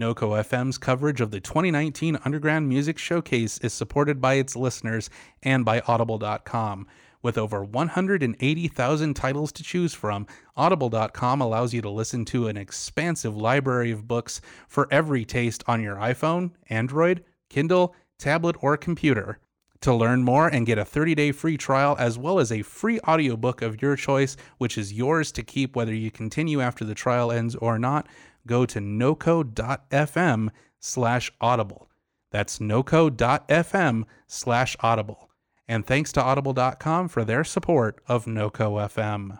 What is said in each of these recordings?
NOCO FM's coverage of the 2019 Underground Music Showcase is supported by its listeners and by Audible.com. With over 180,000 titles to choose from, Audible.com allows you to listen to an expansive library of books for every taste on your iPhone, Android, Kindle, tablet, or computer. To learn more and get a 30-day free trial as well as a free audiobook of your choice, which is yours to keep whether you continue after the trial ends or not, go to noco.fm slash audible. That's noco.fm slash audible. And thanks to audible.com for their support of NoCo FM.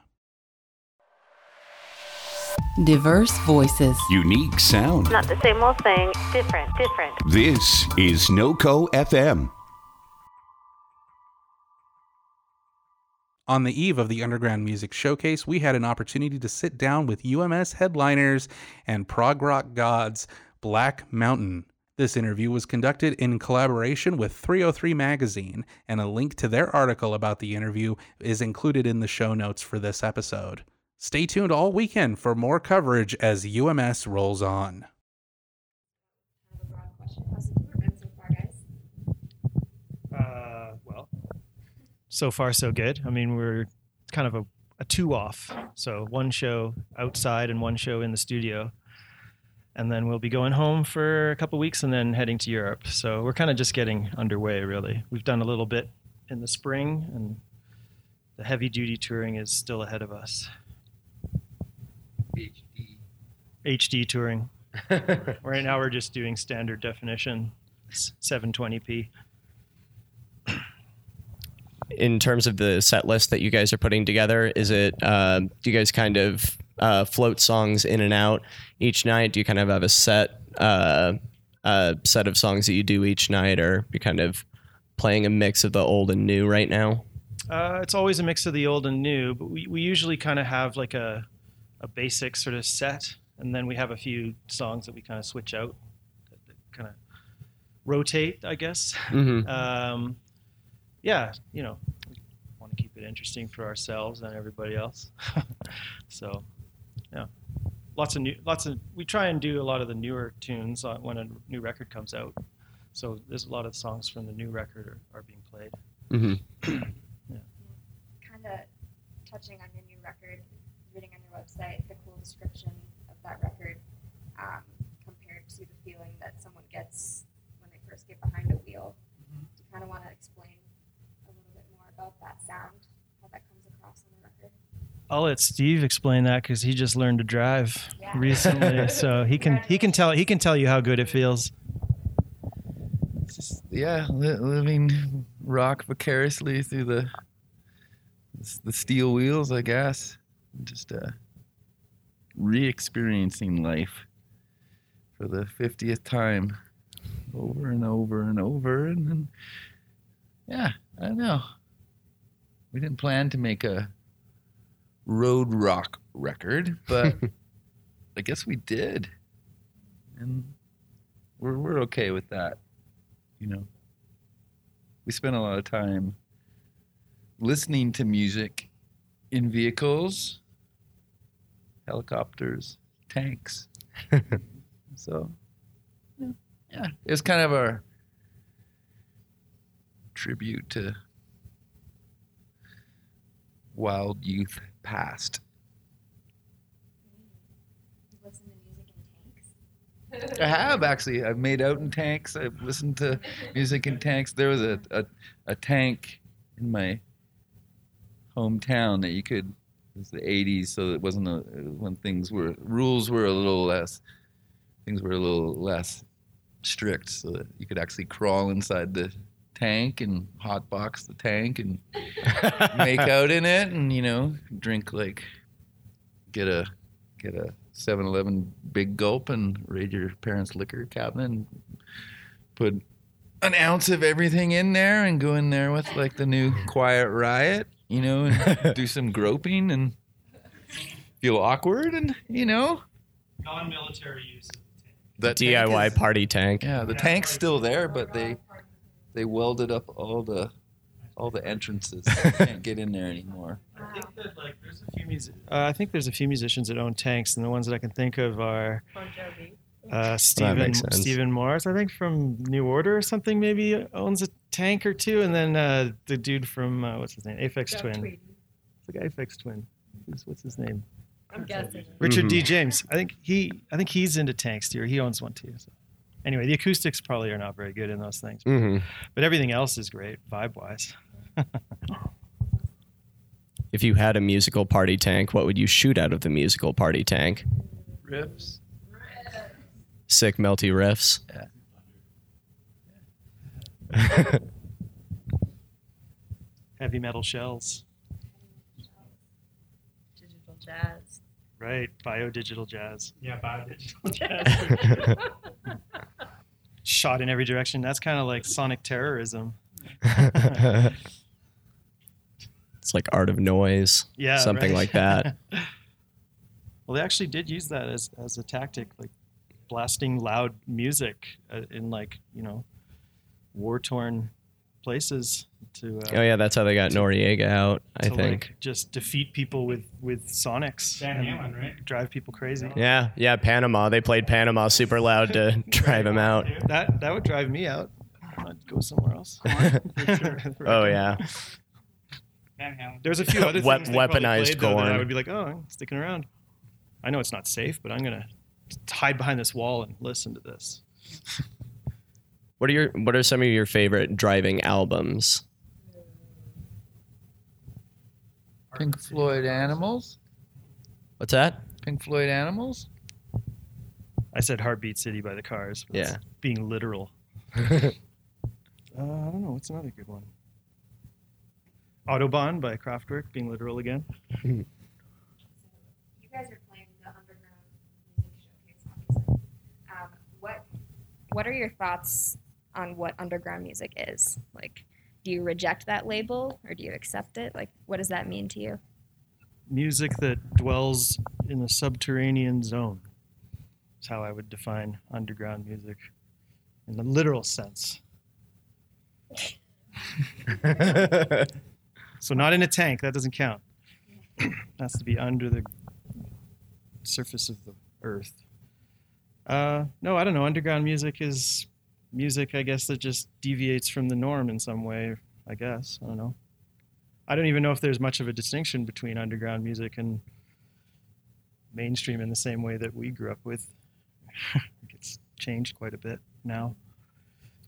Diverse voices. Unique sound. Not the same old thing. Different, different. This is NoCo FM. On the eve of the Underground Music Showcase, we had an opportunity to sit down with UMS headliners and prog rock gods Black Mountain. This interview was conducted in collaboration with 303 Magazine, and a link to their article about the interview is included in the show notes for this episode. Stay tuned all weekend for more coverage as UMS rolls on. have a broad question. How's the tour been so far, guys? Uh, well, so far so good. I mean, we're kind of a, a two off. So one show outside and one show in the studio. And then we'll be going home for a couple weeks and then heading to Europe. So we're kind of just getting underway, really. We've done a little bit in the spring, and the heavy duty touring is still ahead of us. HD. HD touring. right now, we're just doing standard definition, 720p. In terms of the set list that you guys are putting together is it uh, do you guys kind of uh, float songs in and out each night do you kind of have a set uh, set of songs that you do each night or you kind of playing a mix of the old and new right now Uh, it's always a mix of the old and new, but we, we usually kind of have like a, a basic sort of set, and then we have a few songs that we kind of switch out, that, that kind of rotate, I guess. mm-hmm. Um, yeah, you know, we want to keep it interesting for ourselves and everybody else. so, yeah, lots of new, lots of. We try and do a lot of the newer tunes when a new record comes out. So there's a lot of songs from the new record are, are being played. Mm-hmm. Kind of touching on your new record, reading on your website the cool description of that record um, compared to the feeling that someone gets when they first get behind a wheel. Mm-hmm. Do you kind of want to explain a little bit more about that sound, how that comes across on the record? I'll let Steve explain that because he just learned to drive Yeah. recently, so he can he can tell he can tell you how good it feels. Just, yeah, li- living rock vicariously through the the steel wheels, I guess. Just uh, re-experiencing life for the fiftieth time, over and over and over, and then yeah, I don't know. We didn't plan to make a road rock record, but I guess we did, and we're we're okay with that you know. We spent a lot of time listening to music in vehicles helicopters tanks. So yeah, yeah it's kind of our tribute to wild youth past? I have actually. I've made out in tanks. I've listened to music in tanks. There was a, a, a tank in my hometown that you could. It was the '80s, so it wasn't a, when things were rules were a little less. Things were a little less strict, so that you could actually crawl inside the tank and hot box the tank and make out in it, and you know, drink like get a get a 7-Eleven big gulp and raid your parents' liquor cabinet and put an ounce of everything in there and go in there with like the new Quiet Riot, you know, and do some groping and feel awkward and you know. Non-military use. that tank diy is- party tank. Yeah, the tank's still there, but they they welded up all the all the entrances. You can't get in there anymore. I think that like there's a few music. Uh, I think there's a few musicians that own tanks, and the ones that I can think of are Uh, Stephen makes sense. Stephen Morris, I think from New Order or something, maybe owns a tank or two, and then uh, the dude from uh, what's his name, Aphex Twin. It's like Aphex Twin. Who's, what's his name? I'm guessing. Richard D. Mhm. James. I think he I think he's into tanks too. Or he owns one too. So. Anyway, the acoustics probably are not very good in those things, hmm but everything else is great vibe wise. If you had a musical party tank, what would you shoot out of the musical party tank? Riffs. Sick melty riffs. Heavy metal shells, Digital jazz. right? Bio digital jazz, Yeah, bio digital jazz. Shot in every direction. That's kind of like sonic terrorism. it's like art of noise. Yeah, Something right. like that. well, they actually did use that as as a tactic, like blasting loud music uh, in like you know war torn places to. Uh, Oh yeah, that's how they got Noriega out. I to, think. like, just defeat people with with sonics Van and Halen, right? drive people crazy. Yeah, yeah, Panama. They played Panama super loud to drive them out. That that would drive me out. I'd go somewhere else. Oh yeah. There's a few other things they weaponized played, though, that I would be like, oh, I'm sticking around. I know it's not safe, but I'm gonna hide behind this wall and listen to this. What are your What are some of your favorite driving albums? Pink Floyd Animals. What's that? Pink Floyd Animals. I said Heartbeat City by the Cars. but Yeah. being literal. uh, I don't know. What's another good one? Autobahn by Kraftwerk, being literal again. You guys are playing the underground music showcase, obviously. Um, what What are your thoughts on what underground music is? Like, do you reject that label or do you accept it? Like, what does that mean to you? Music that dwells in a subterranean zone is how I would define underground music in the literal sense. So not in a tank. That doesn't count. it has to be under the surface of the earth. Uh, no, I don't know. Underground music is music, I guess, that just deviates from the norm in some way. I guess I don't know. I don't even know if there's much of a distinction between underground music and mainstream in the same way that we grew up with. it's changed quite a bit now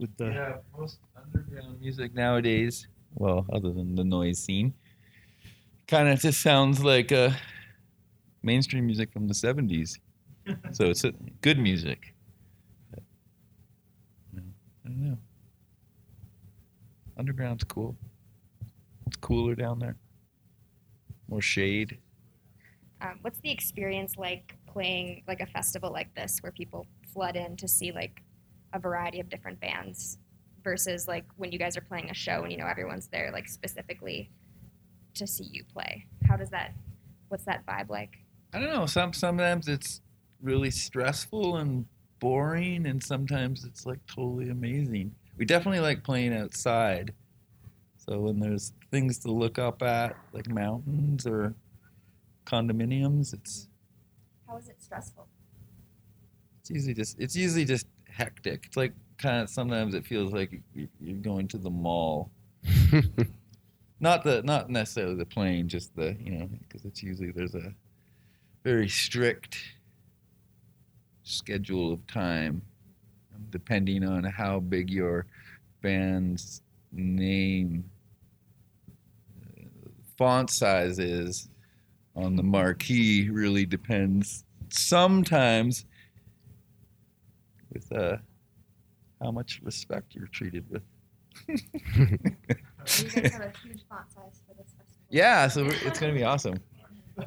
with the yeah, most underground music nowadays, well, other than the noise scene, kind of just sounds like uh, mainstream music from the 70s. so it's good music. But, no, I don't know. Underground's cool. It's cooler down there. More shade. Um, what's the experience like playing like a festival like this where people flood in to see like a variety of different bands versus like when you guys are playing a show and you know everyone's there like specifically to see you play? How does that? What's that vibe like? I don't know. Some sometimes it's really stressful and boring, and sometimes it's like totally amazing. We definitely like playing outside. So when there's things to look up at, like mountains or condominiums, it's How is it stressful? it's usually just it's usually just hectic. It's like kind of sometimes it feels like you- you're going to the mall. Not the not necessarily the plane, just the you know because it's usually there's a very strict schedule of time, depending on how big your band's name uh, font size is on the marquee. Really depends. Sometimes with uh, how much respect you're treated with. You guys have a huge font size for this festival. Yeah, so it's gonna be awesome.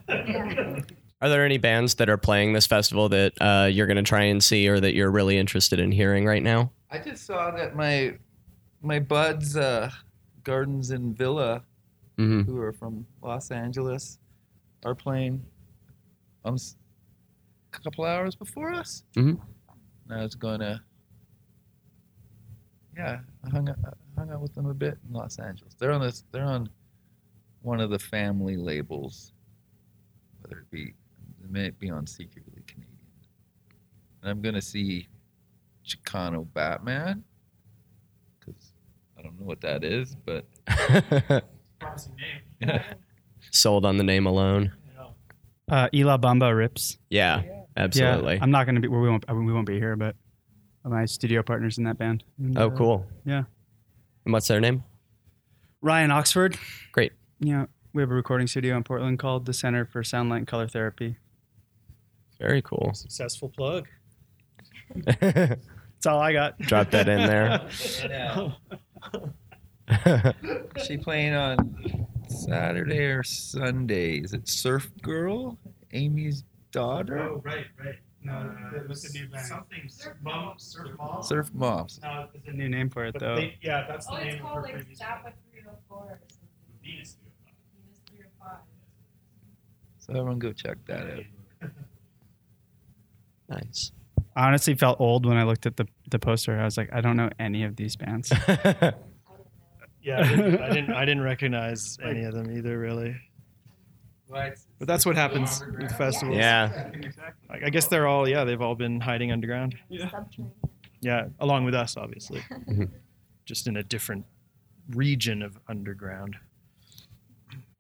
Yeah. Are there any bands that are playing this festival that uh, you're going to try and see or that you're really interested in hearing right now? I just saw that my my buds uh, Gardens and Villa, hmm who are from Los Angeles, are playing um, a couple hours before us. Mhm. And I was gonna, yeah, I hung out, I hung out with them a bit in Los Angeles. They're on this. They're on one of the family labels, whether it be it may be on Secretly Canadian. and I'm gonna see Chicano Batman because I don't know what that is, but Promising name. yeah. Sold on the name alone. Uh, Ela Bamba Rips. Yeah, absolutely. Yeah, I'm not gonna be. We won't. We won't be here, but my studio partners in that band. And, oh, uh, cool. Yeah. And what's their name? Ryan Oxford. Great. Yeah, we have a recording studio in Portland called the Center for Sound Light and Color Therapy. Very cool. Successful plug. That's all I got. Drop that in there. Is she playing on Saturday or Sunday? Is it Surf Girl, Amy's daughter? Oh, right, right. No, it was the new band. Something Surf Mom, Surf Mom. Surf Moms. No, It's a new name for it, but though. they, yeah, that's the name. Oh, it's called her like Zappa 304 or something. Venus. Oh Venus 305. So everyone go check that out. Nice. I honestly felt old when I looked at the the poster. I was like, I don't know any of these bands. Yeah, I didn't, I didn't. I didn't recognize any of them either, really. But that's what happens with festivals. yeah. I I guess they're all. Yeah, they've all been hiding underground. Subterranean. Yeah, along with us, obviously. Mhm. Just in a different region of underground.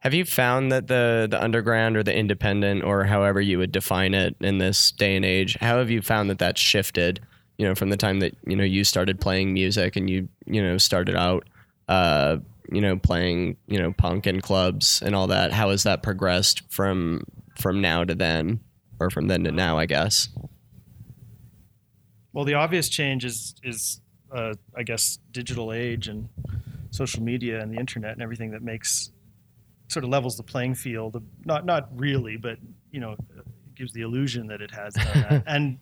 Have you found that the the underground or the independent or however you would define it in this day and age, how have you found that that's shifted? You know, from the time that you know you started playing music and you you know started out, uh, you know, playing you know punk in clubs and all that. How has that progressed from from now to then, or from then to now? I guess. Well, the obvious change is is uh, I guess digital age and social media and the internet and everything that makes sort of levels the playing field. Not not really, but you know, gives the illusion that it has done that and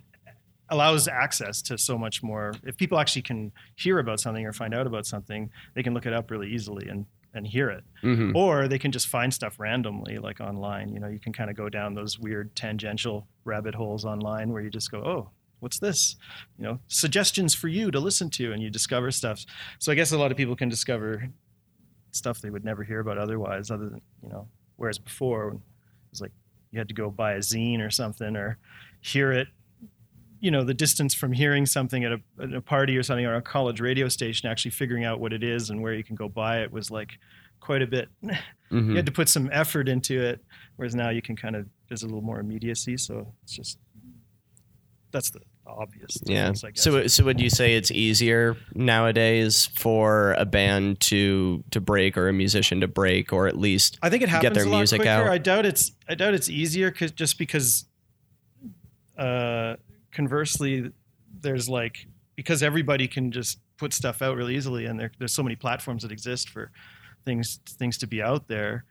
allows access to so much more. If people actually can hear about something or find out about something, they can look it up really easily and and hear it. hmm or they can just find stuff randomly like online you know you can kind of go down those weird tangential rabbit holes online where you just go oh what's this you know suggestions for you to listen to and you discover stuff so i guess a lot of people can discover stuff they would never hear about otherwise other than you know whereas before it was like you had to go buy a zine or something or hear it you know the distance from hearing something at a, at a party or something or a college radio station actually figuring out what it is and where you can go buy it was like quite a bit. Hmm you had to put some effort into it whereas now you can kind of there's a little more immediacy so it's just that's the obvious Yeah. difference, I. So, so would you say it's easier nowadays for a band to to break or a musician to break, or at least I think it get happens their a lot music quicker. out? I doubt it's I doubt it's easier cause, just because uh, conversely there's like because everybody can just put stuff out really easily and there, there's so many platforms that exist for things things to be out there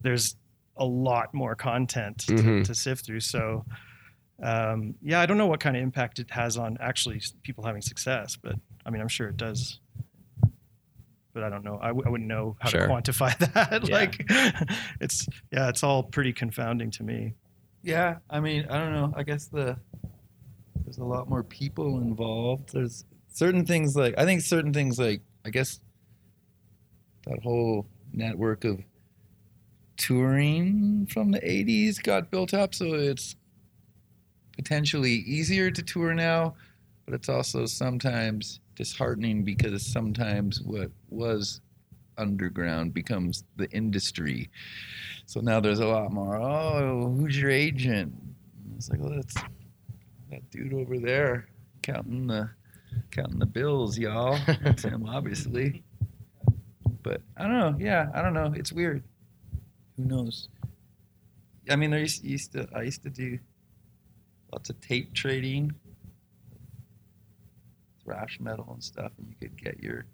there's a lot more content to, Mhm. to sift through so um, yeah i don't know what kind of impact it has on actually people having success but i mean i'm sure it does but i don't know i, w- I wouldn't know how Sure. to quantify that Yeah. like it's yeah it's all pretty confounding to me Yeah, I mean, I don't know. I guess the there's a lot more people involved. There's certain things like I think certain things like I guess that whole network of touring from the 80s got built up so it's potentially easier to tour now, but it's also sometimes disheartening because sometimes what was underground becomes the industry. So now there's a lot more. Oh, who's your agent? And It's like, well, that's that dude over there counting the counting the bills, y'all. It's him, obviously. But I don't know. Yeah, I don't know. It's weird. Who knows? I mean, I used, used to. I used to do lots of tape trading, thrash metal and stuff, and you could get your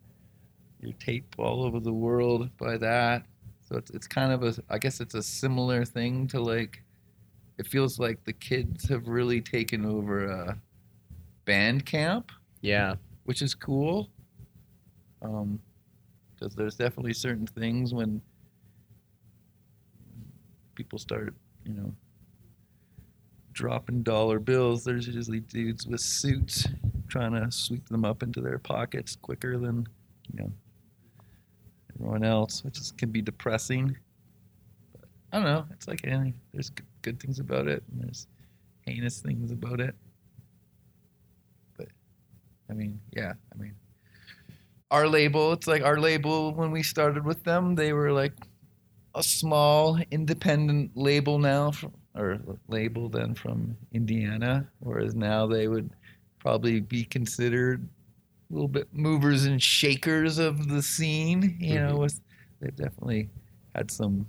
your tape all over the world by that. So it's it's kind of a I guess it's a similar thing to like it feels like the kids have really taken over uh Bandcamp, yeah, which is cool. Um because there's definitely certain things when people start, you know, dropping dollar bills, there's usually dudes with suits trying to sweep them up into their pockets quicker than, you know, everyone else, which is, can be depressing. But I don't know. It's like any. There's good, good things about it, and there's heinous things about it. But I mean, yeah. I mean, our label. It's like our label when we started with them. They were like a small independent label now, from, or label then from Indiana. Whereas now they would probably be considered a little bit movers and shakers of the scene. You know, with they've definitely had some.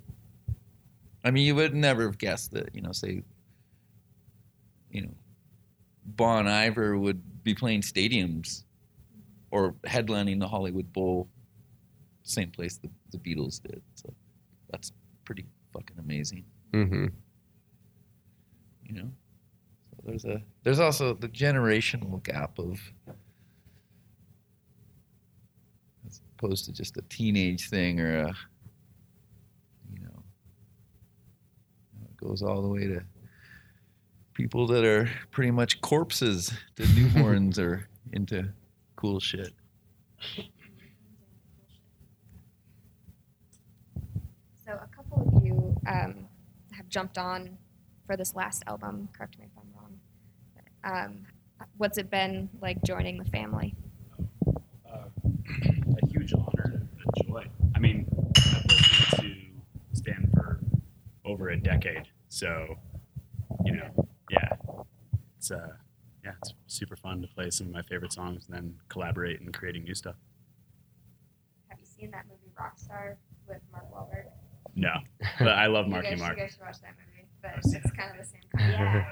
I mean, you would never have guessed that. You know, say. You know, Bon Iver would be playing stadiums, or headlining the Hollywood Bowl, same place the, the Beatles did. So that's pretty fucking amazing. Mm-hmm. You know, so there's a there's also the generational gap of as opposed to just a teenage thing or a you know it goes all the way to people that are pretty much corpses to newborns are into cool shit. So a couple of you um, have jumped on for this last album. Correct me if I'm wrong. Um, what's it been like joining the family? a huge honor, a joy. I mean, I've listened to Stan for over a decade, so you know, yeah, it's uh, yeah, it's super fun to play some of my favorite songs and then collaborate in creating new stuff. Have you seen that movie Rockstar with Mark Wahlberg? No, but I love You Marky guys- Mark. You guys should watch that movie. But it's kind of the same kind. Yeah.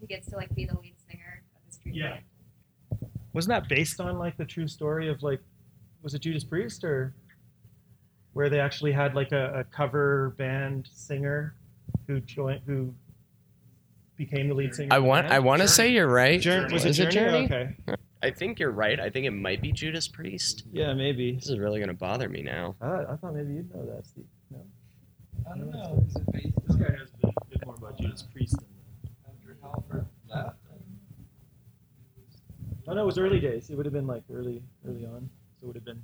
he gets to like be the lead singer of the street. Yeah. Wasn't that based on like the true story of like, was it Judas Priest or where they actually had like a, a cover band singer who joined who became the lead singer? I want. I want to say you're right. Journey. Was it Is Journey? Okay. I think you're right. I think it might be Judas Priest. Yeah, maybe. This is really gonna bother me now. Uh, I thought maybe you'd know that, Steve. No. I don't know. This guy knows a bit, bit more about Judas Priest than After Halford left, Oh no, it was early days. It would have been like early, early on. So it would have been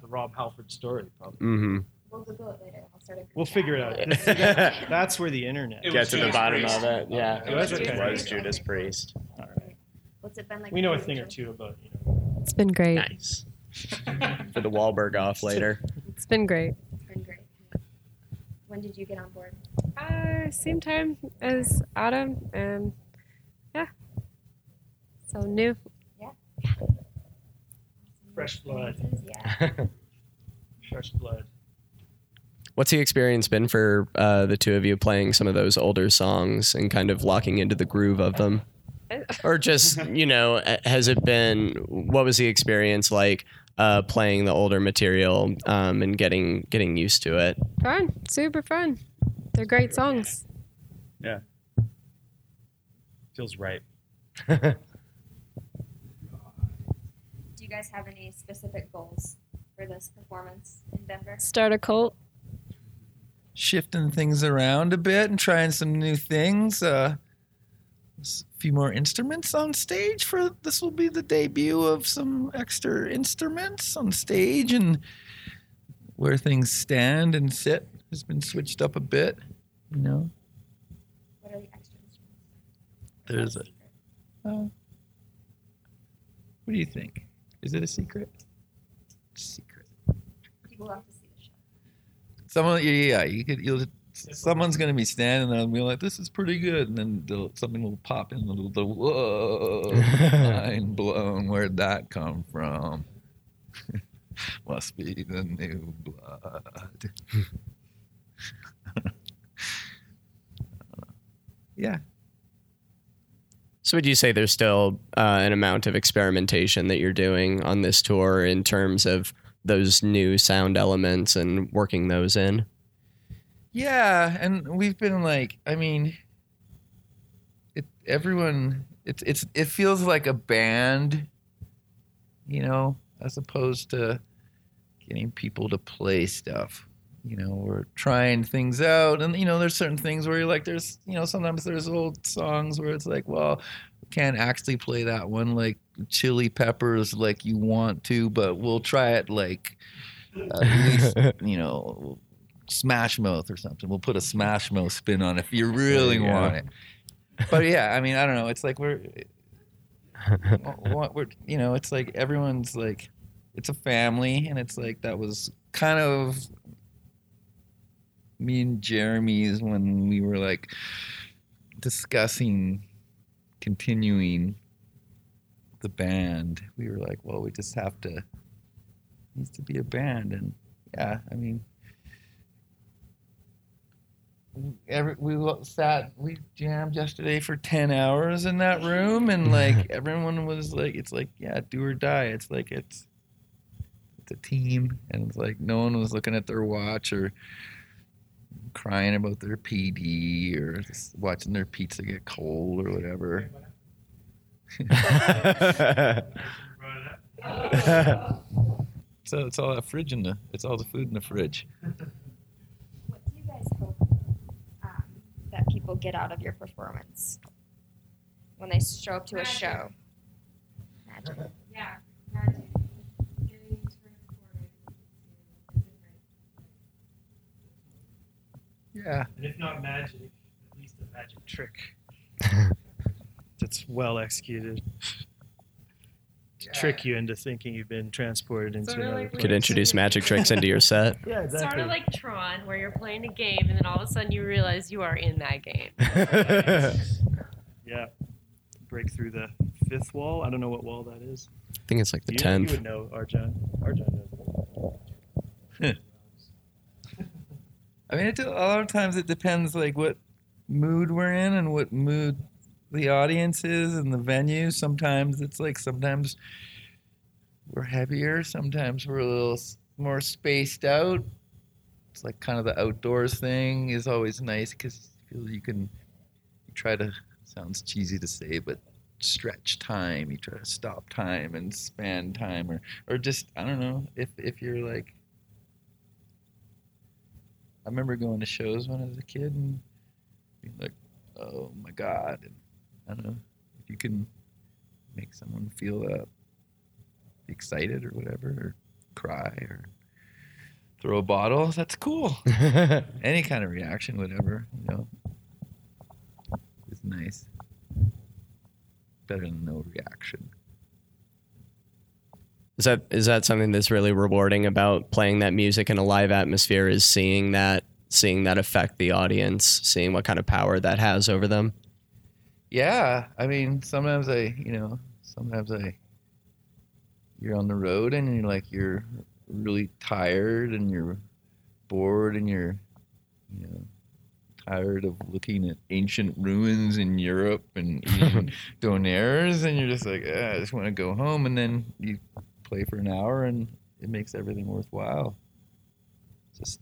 the Rob Halford story, probably. Mm-hmm. We'll Google it later. I'll start We'll figure it out. See, that- That's where the internet. It Get was to the bottom Priest. of it. Yeah, It was okay. It was Judas Priest. All right. What's it been like? We know a thing or two about you know. It's been great. Nice. For the Wahlberg off later. It's been great. It's been great. When did you get on board? Uh, same time as Adam, and yeah. So new. Yeah. Fresh blood. Yeah. Fresh blood. What's the experience been for uh, the two of you playing some of those older songs and kind of locking into the groove of them? Or just, you know, uh, has it been, what was the experience like uh, playing the older material um, and getting getting used to it? Fun, super fun. They're great songs. Yeah, feels right. Do you guys have any specific goals for this performance in Denver? Start a cult. shifting things around a bit and trying some new things. Uh, s- a few more instruments on stage for this will be the debut of some extra instruments on stage and where things stand and sit has been switched up a bit. You know, What are the extra instruments? there's a. Uh, what do you think? Is it a secret? Secret. People have to see the show. Someone, yeah, yeah, you could. You'll. Someone's gonna be standing there and be like, "This is pretty good," and then they'll- something will pop in. The, the whoa, mind blown. Where'd that come from? Must be the new blood. yeah, So would you say there's still uh, an amount of experimentation that you're doing on this tour in terms of those new sound elements and working those in? Yeah, and we've been like, I mean, it everyone it's it's it feels like a band, you know, as opposed to getting people to play stuff. You know, we're trying things out, and you know, there's certain things where you're like, there's you know, sometimes there's old songs where it's like, well, can't actually play that one like Chili Peppers like you want to, but we'll try it like at least you know Smash Mouth or something. We'll put a Smash Mouth spin on it if you really you want it. But yeah, I mean, I don't know. It's like we're we're, you know, it's like everyone's like, it's a family, and it's like that was kind of me and Jeremy's when we were like discussing continuing the band. We were like, well, we just have to needs to be a band, and yeah, I mean. Every, we sat, we jammed yesterday for 10 hours in that room, and like everyone was like, it's like, yeah, do or die. It's like, it's, it's a team, and it's like no one was looking at their watch or crying about their PD or just watching their pizza get cold or whatever. so it's all that fridge in the, it's all the food in the fridge. What do you guys hope um, that people get out of your performance when they show up to a show? Magic. Yeah, magic. Getting transported to a different Yeah. And if not magic, at least a magic trick that's well executed to trick you into thinking you've been transported into Sorta another like place. Could introduce magic tricks into your set. Yeah, exactly. Sort of like Tron, where you're playing a game and then all of a sudden you realize you are in that game. yeah. Break through the fifth wall. I don't know what wall that is. I think it's like the you, tenth. You would know, Arjan. Arjan knows. I mean, it, a lot of times it depends like what mood we're in and what mood the audience is and the venue. Sometimes it's like sometimes we're heavier, sometimes we're a little more spaced out. It's like kind of the outdoors thing is always nice because you can you try to sounds cheesy to say, but stretch time. You try to stop time and span time, or or just I don't know if if you're like I remember going to shows when I was a kid and being like, "Oh my god!" And I don't know if you can make someone feel uh, excited or whatever, or cry or throw a bottle. That's cool. Any kind of reaction, whatever, you know, is nice. Better than no reaction. Is that is that something that's really rewarding about playing that music in a live atmosphere? Is seeing that seeing that affect the audience, seeing what kind of power that has over them. Yeah, I mean, sometimes I, you know, sometimes I, you're on the road and you're like, you're really tired and you're bored and you're, you know, tired of looking at ancient ruins in Europe and eating donaires and you're just like, "Ah, I just want to go home. And then you play for an hour and it makes everything worthwhile. Just,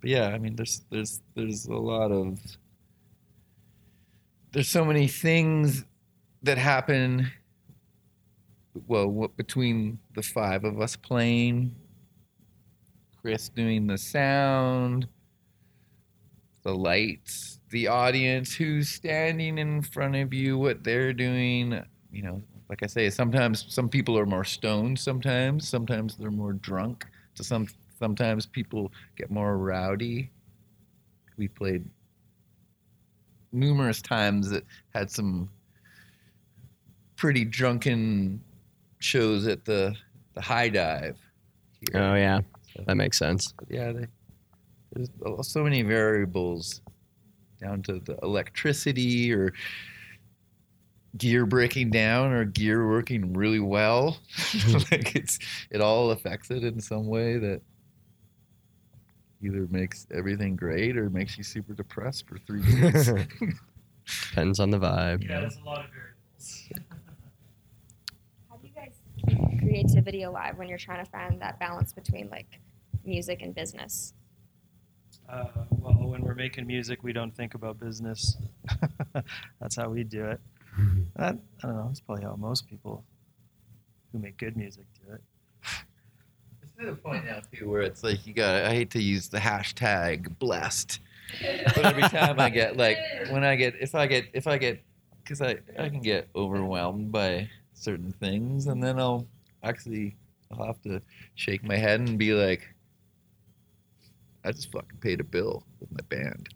but yeah, I mean, there's, there's, there's a lot of, there's so many things that happen well what, between the five of us playing chris doing the sound the lights the audience who's standing in front of you what they're doing you know like i say sometimes some people are more stoned sometimes sometimes they're more drunk so some sometimes people get more rowdy we played numerous times that had some pretty drunken shows at the the Hi-Dive. Here. Oh yeah, that makes sense. Yeah, they, there's so many variables down to the electricity or gear breaking down or gear working really well. like it's it all affects it in some way that either makes everything great or makes you super depressed for three days. Depends on the vibe. Yeah, there's a lot of variables. How do you guys keep creativity alive when you're trying to find that balance between like music and business? Uh, well, when we're making music, we don't think about business. That's how we do it. Mm-hmm. That, I don't know. That's probably how most people who make good music do it. It's to the point now too where it's like you got. I hate to use the hashtag blessed, but every time I get like when I get if I get if I get because I I can get overwhelmed by certain things and then I'll actually I'll have to shake my head and be like, I just fucking paid a bill with my band,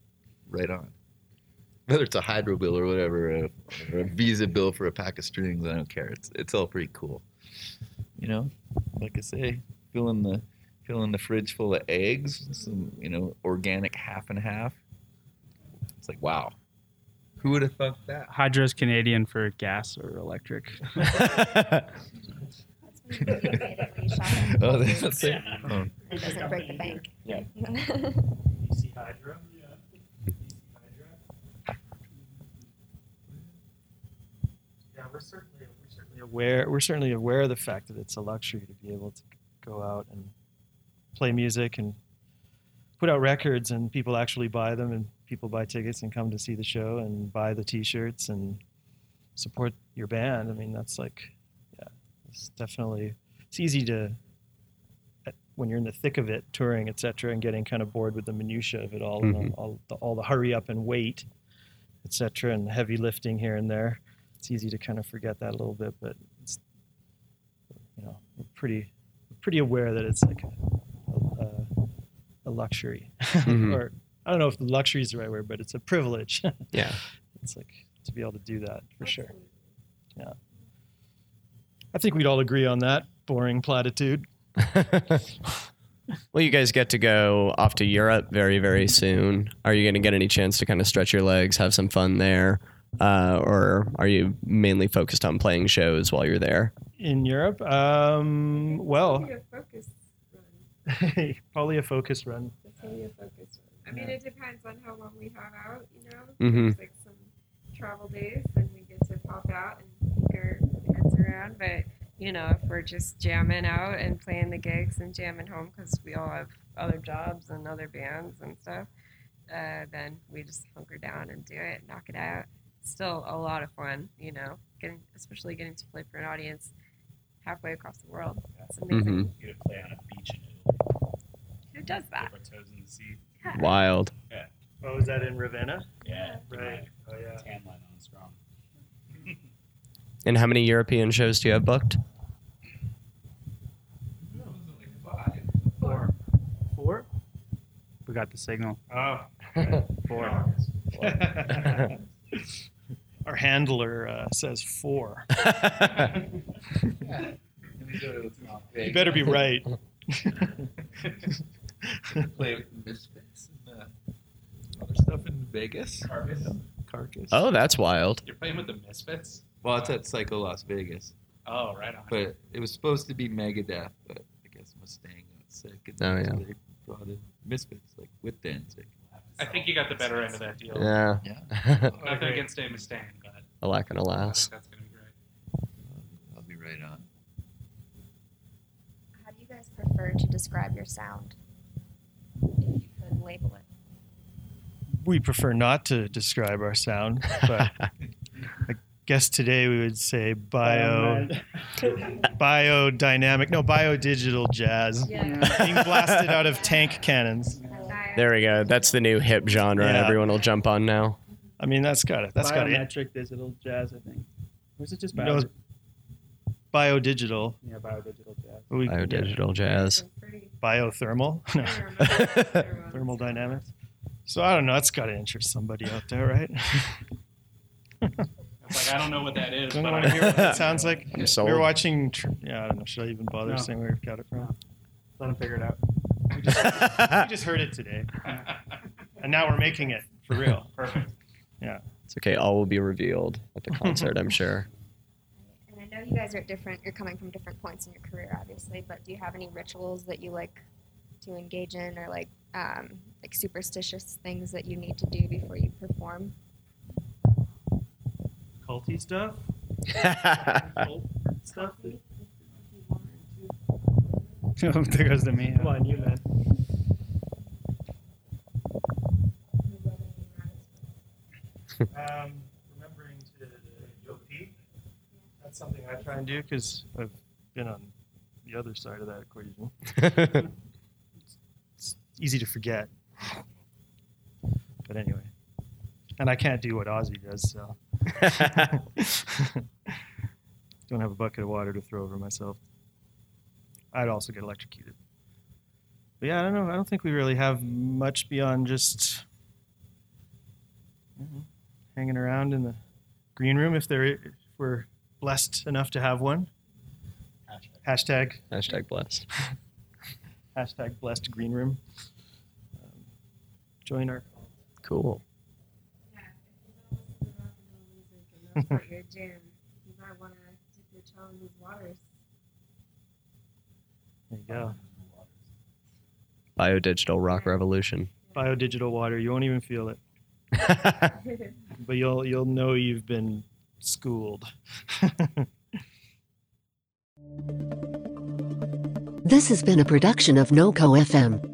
right on. whether it's a hydro bill or whatever, a, or a Visa bill for a pack of strings. I don't care. It's it's all pretty cool. You know, like I say, filling the filling the fridge full of eggs, some you know organic half and half. It's like wow, who would have thought that? Hydro's Canadian for gas or electric. Oh, that's it. Oh. It doesn't break the bank. Yeah. BC Hydro. Yeah, we're certainly we're certainly aware we're certainly aware of the fact that it's a luxury to be able to go out and play music and put out records and people actually buy them and people buy tickets and come to see the show and buy the t-shirts and support your band. I mean, that's like yeah, it's definitely it's easy to when you're in the thick of it, touring, etc., and getting kind of bored with the minutia of it all, and Mhm. all, the, all the hurry up and wait, etc., and heavy lifting here and there. It's easy to kind of forget that a little bit, but it's you know we're pretty we're pretty aware that it's like a, a, a luxury, Mhm. or I don't know if the luxury is the right word, but it's a privilege. Yeah. it's like to be able to do that for sure. Yeah, I think we'd all agree on that boring platitude. Well, you guys get to go off to Europe very, very soon. Are you going to get any chance to kind of stretch your legs, have some fun there? Uh, or are you mainly focused on playing shows while you're there? in Europe? Um, well, Maybe a focus run. probably a focus run. That's maybe a focus run. I mean, Yeah. it depends on how long we have out. You know, mm-hmm. there's like some travel days, then we get to pop out and peek our heads around. But you know, if we're just jamming out and playing the gigs and jamming home because we all have other jobs and other bands and stuff, uh, then we just hunker down and do it, knock it out. Still a lot of fun, you know, getting especially getting to play for an audience halfway across the world. It's amazing. You get to play on a beach in Italy. Who does that? Dip toes in the sea. Wild. Yeah. Oh, is that in Ravenna? Yeah. Right. Oh, yeah. Tan line on strong. And how many European shows do you have booked? Four. Four? We got the signal. Oh, four. Our handler uh, says four. you better be right. Play with Misfits and uh, other stuff in Vegas. Carcass. Carcass. Oh, that's wild. You're playing with the Misfits? Well, it's at Psycho Las Vegas. Oh, right on. But it was supposed to be Megadeth, but I guess Mustaine got sick. And Oh, yeah. They brought in Misfits, like with Danzig. I think you got the better end of that deal. Yeah. Yeah. Nothing against Dave Mustaine, but Alack and I alas. that's going to be great. I'll be right on. How do you guys prefer to describe your sound? If you could label it. We prefer not to describe our sound, but I guess today we would say bio, biodynamic, no, biodigital jazz, being blasted out of tank cannons. There we go. That's the new hip genre. Yeah. Everyone will jump on now. I mean, that's got it. That's got it. Biometric digital jazz, I think. Or is it just No, bio? it's biodigital. yeah, biodigital jazz. We- Biodigital jazz. Biothermal. No. Thermal dynamics. So I don't know. That's got to interest somebody out there, right? It's like, I don't know what that is. Don't but want to hear what it sounds like. I'm We sold. were watching. tr- Yeah, I don't know. Should I even bother No. saying where we got it from? Let him figure it out. We just, we just heard it today, and now we're making it for real. Perfect. Yeah. It's okay. All will be revealed at the concert, I'm sure. And I know you guys are at different. You're coming from different points in your career, obviously. But do you have any rituals that you like to engage in, or like um, like superstitious things that you need to do before you perform? Culty stuff. Cult stuff. there goes to me. Come on, you man. um, remembering to go pee. That's something I try and do because I've been on the other side of that equation. it's easy to forget. But anyway, and I can't do what Ozzy does, so don't have a bucket of water to throw over myself. I'd also get electrocuted. But yeah, I don't know. I don't think we really have much beyond just you know, hanging around in the green room if they're if we're blessed enough to have one. Hashtag Hashtag blessed. hashtag blessed green room. Um, join our Cool. That's not your jam. You might want to dip your toe in these waters. There you go. Biodigital rock revolution. Biodigital water. You won't even feel it, but you'll you'll know you've been schooled. This has been a production of NoCo FM.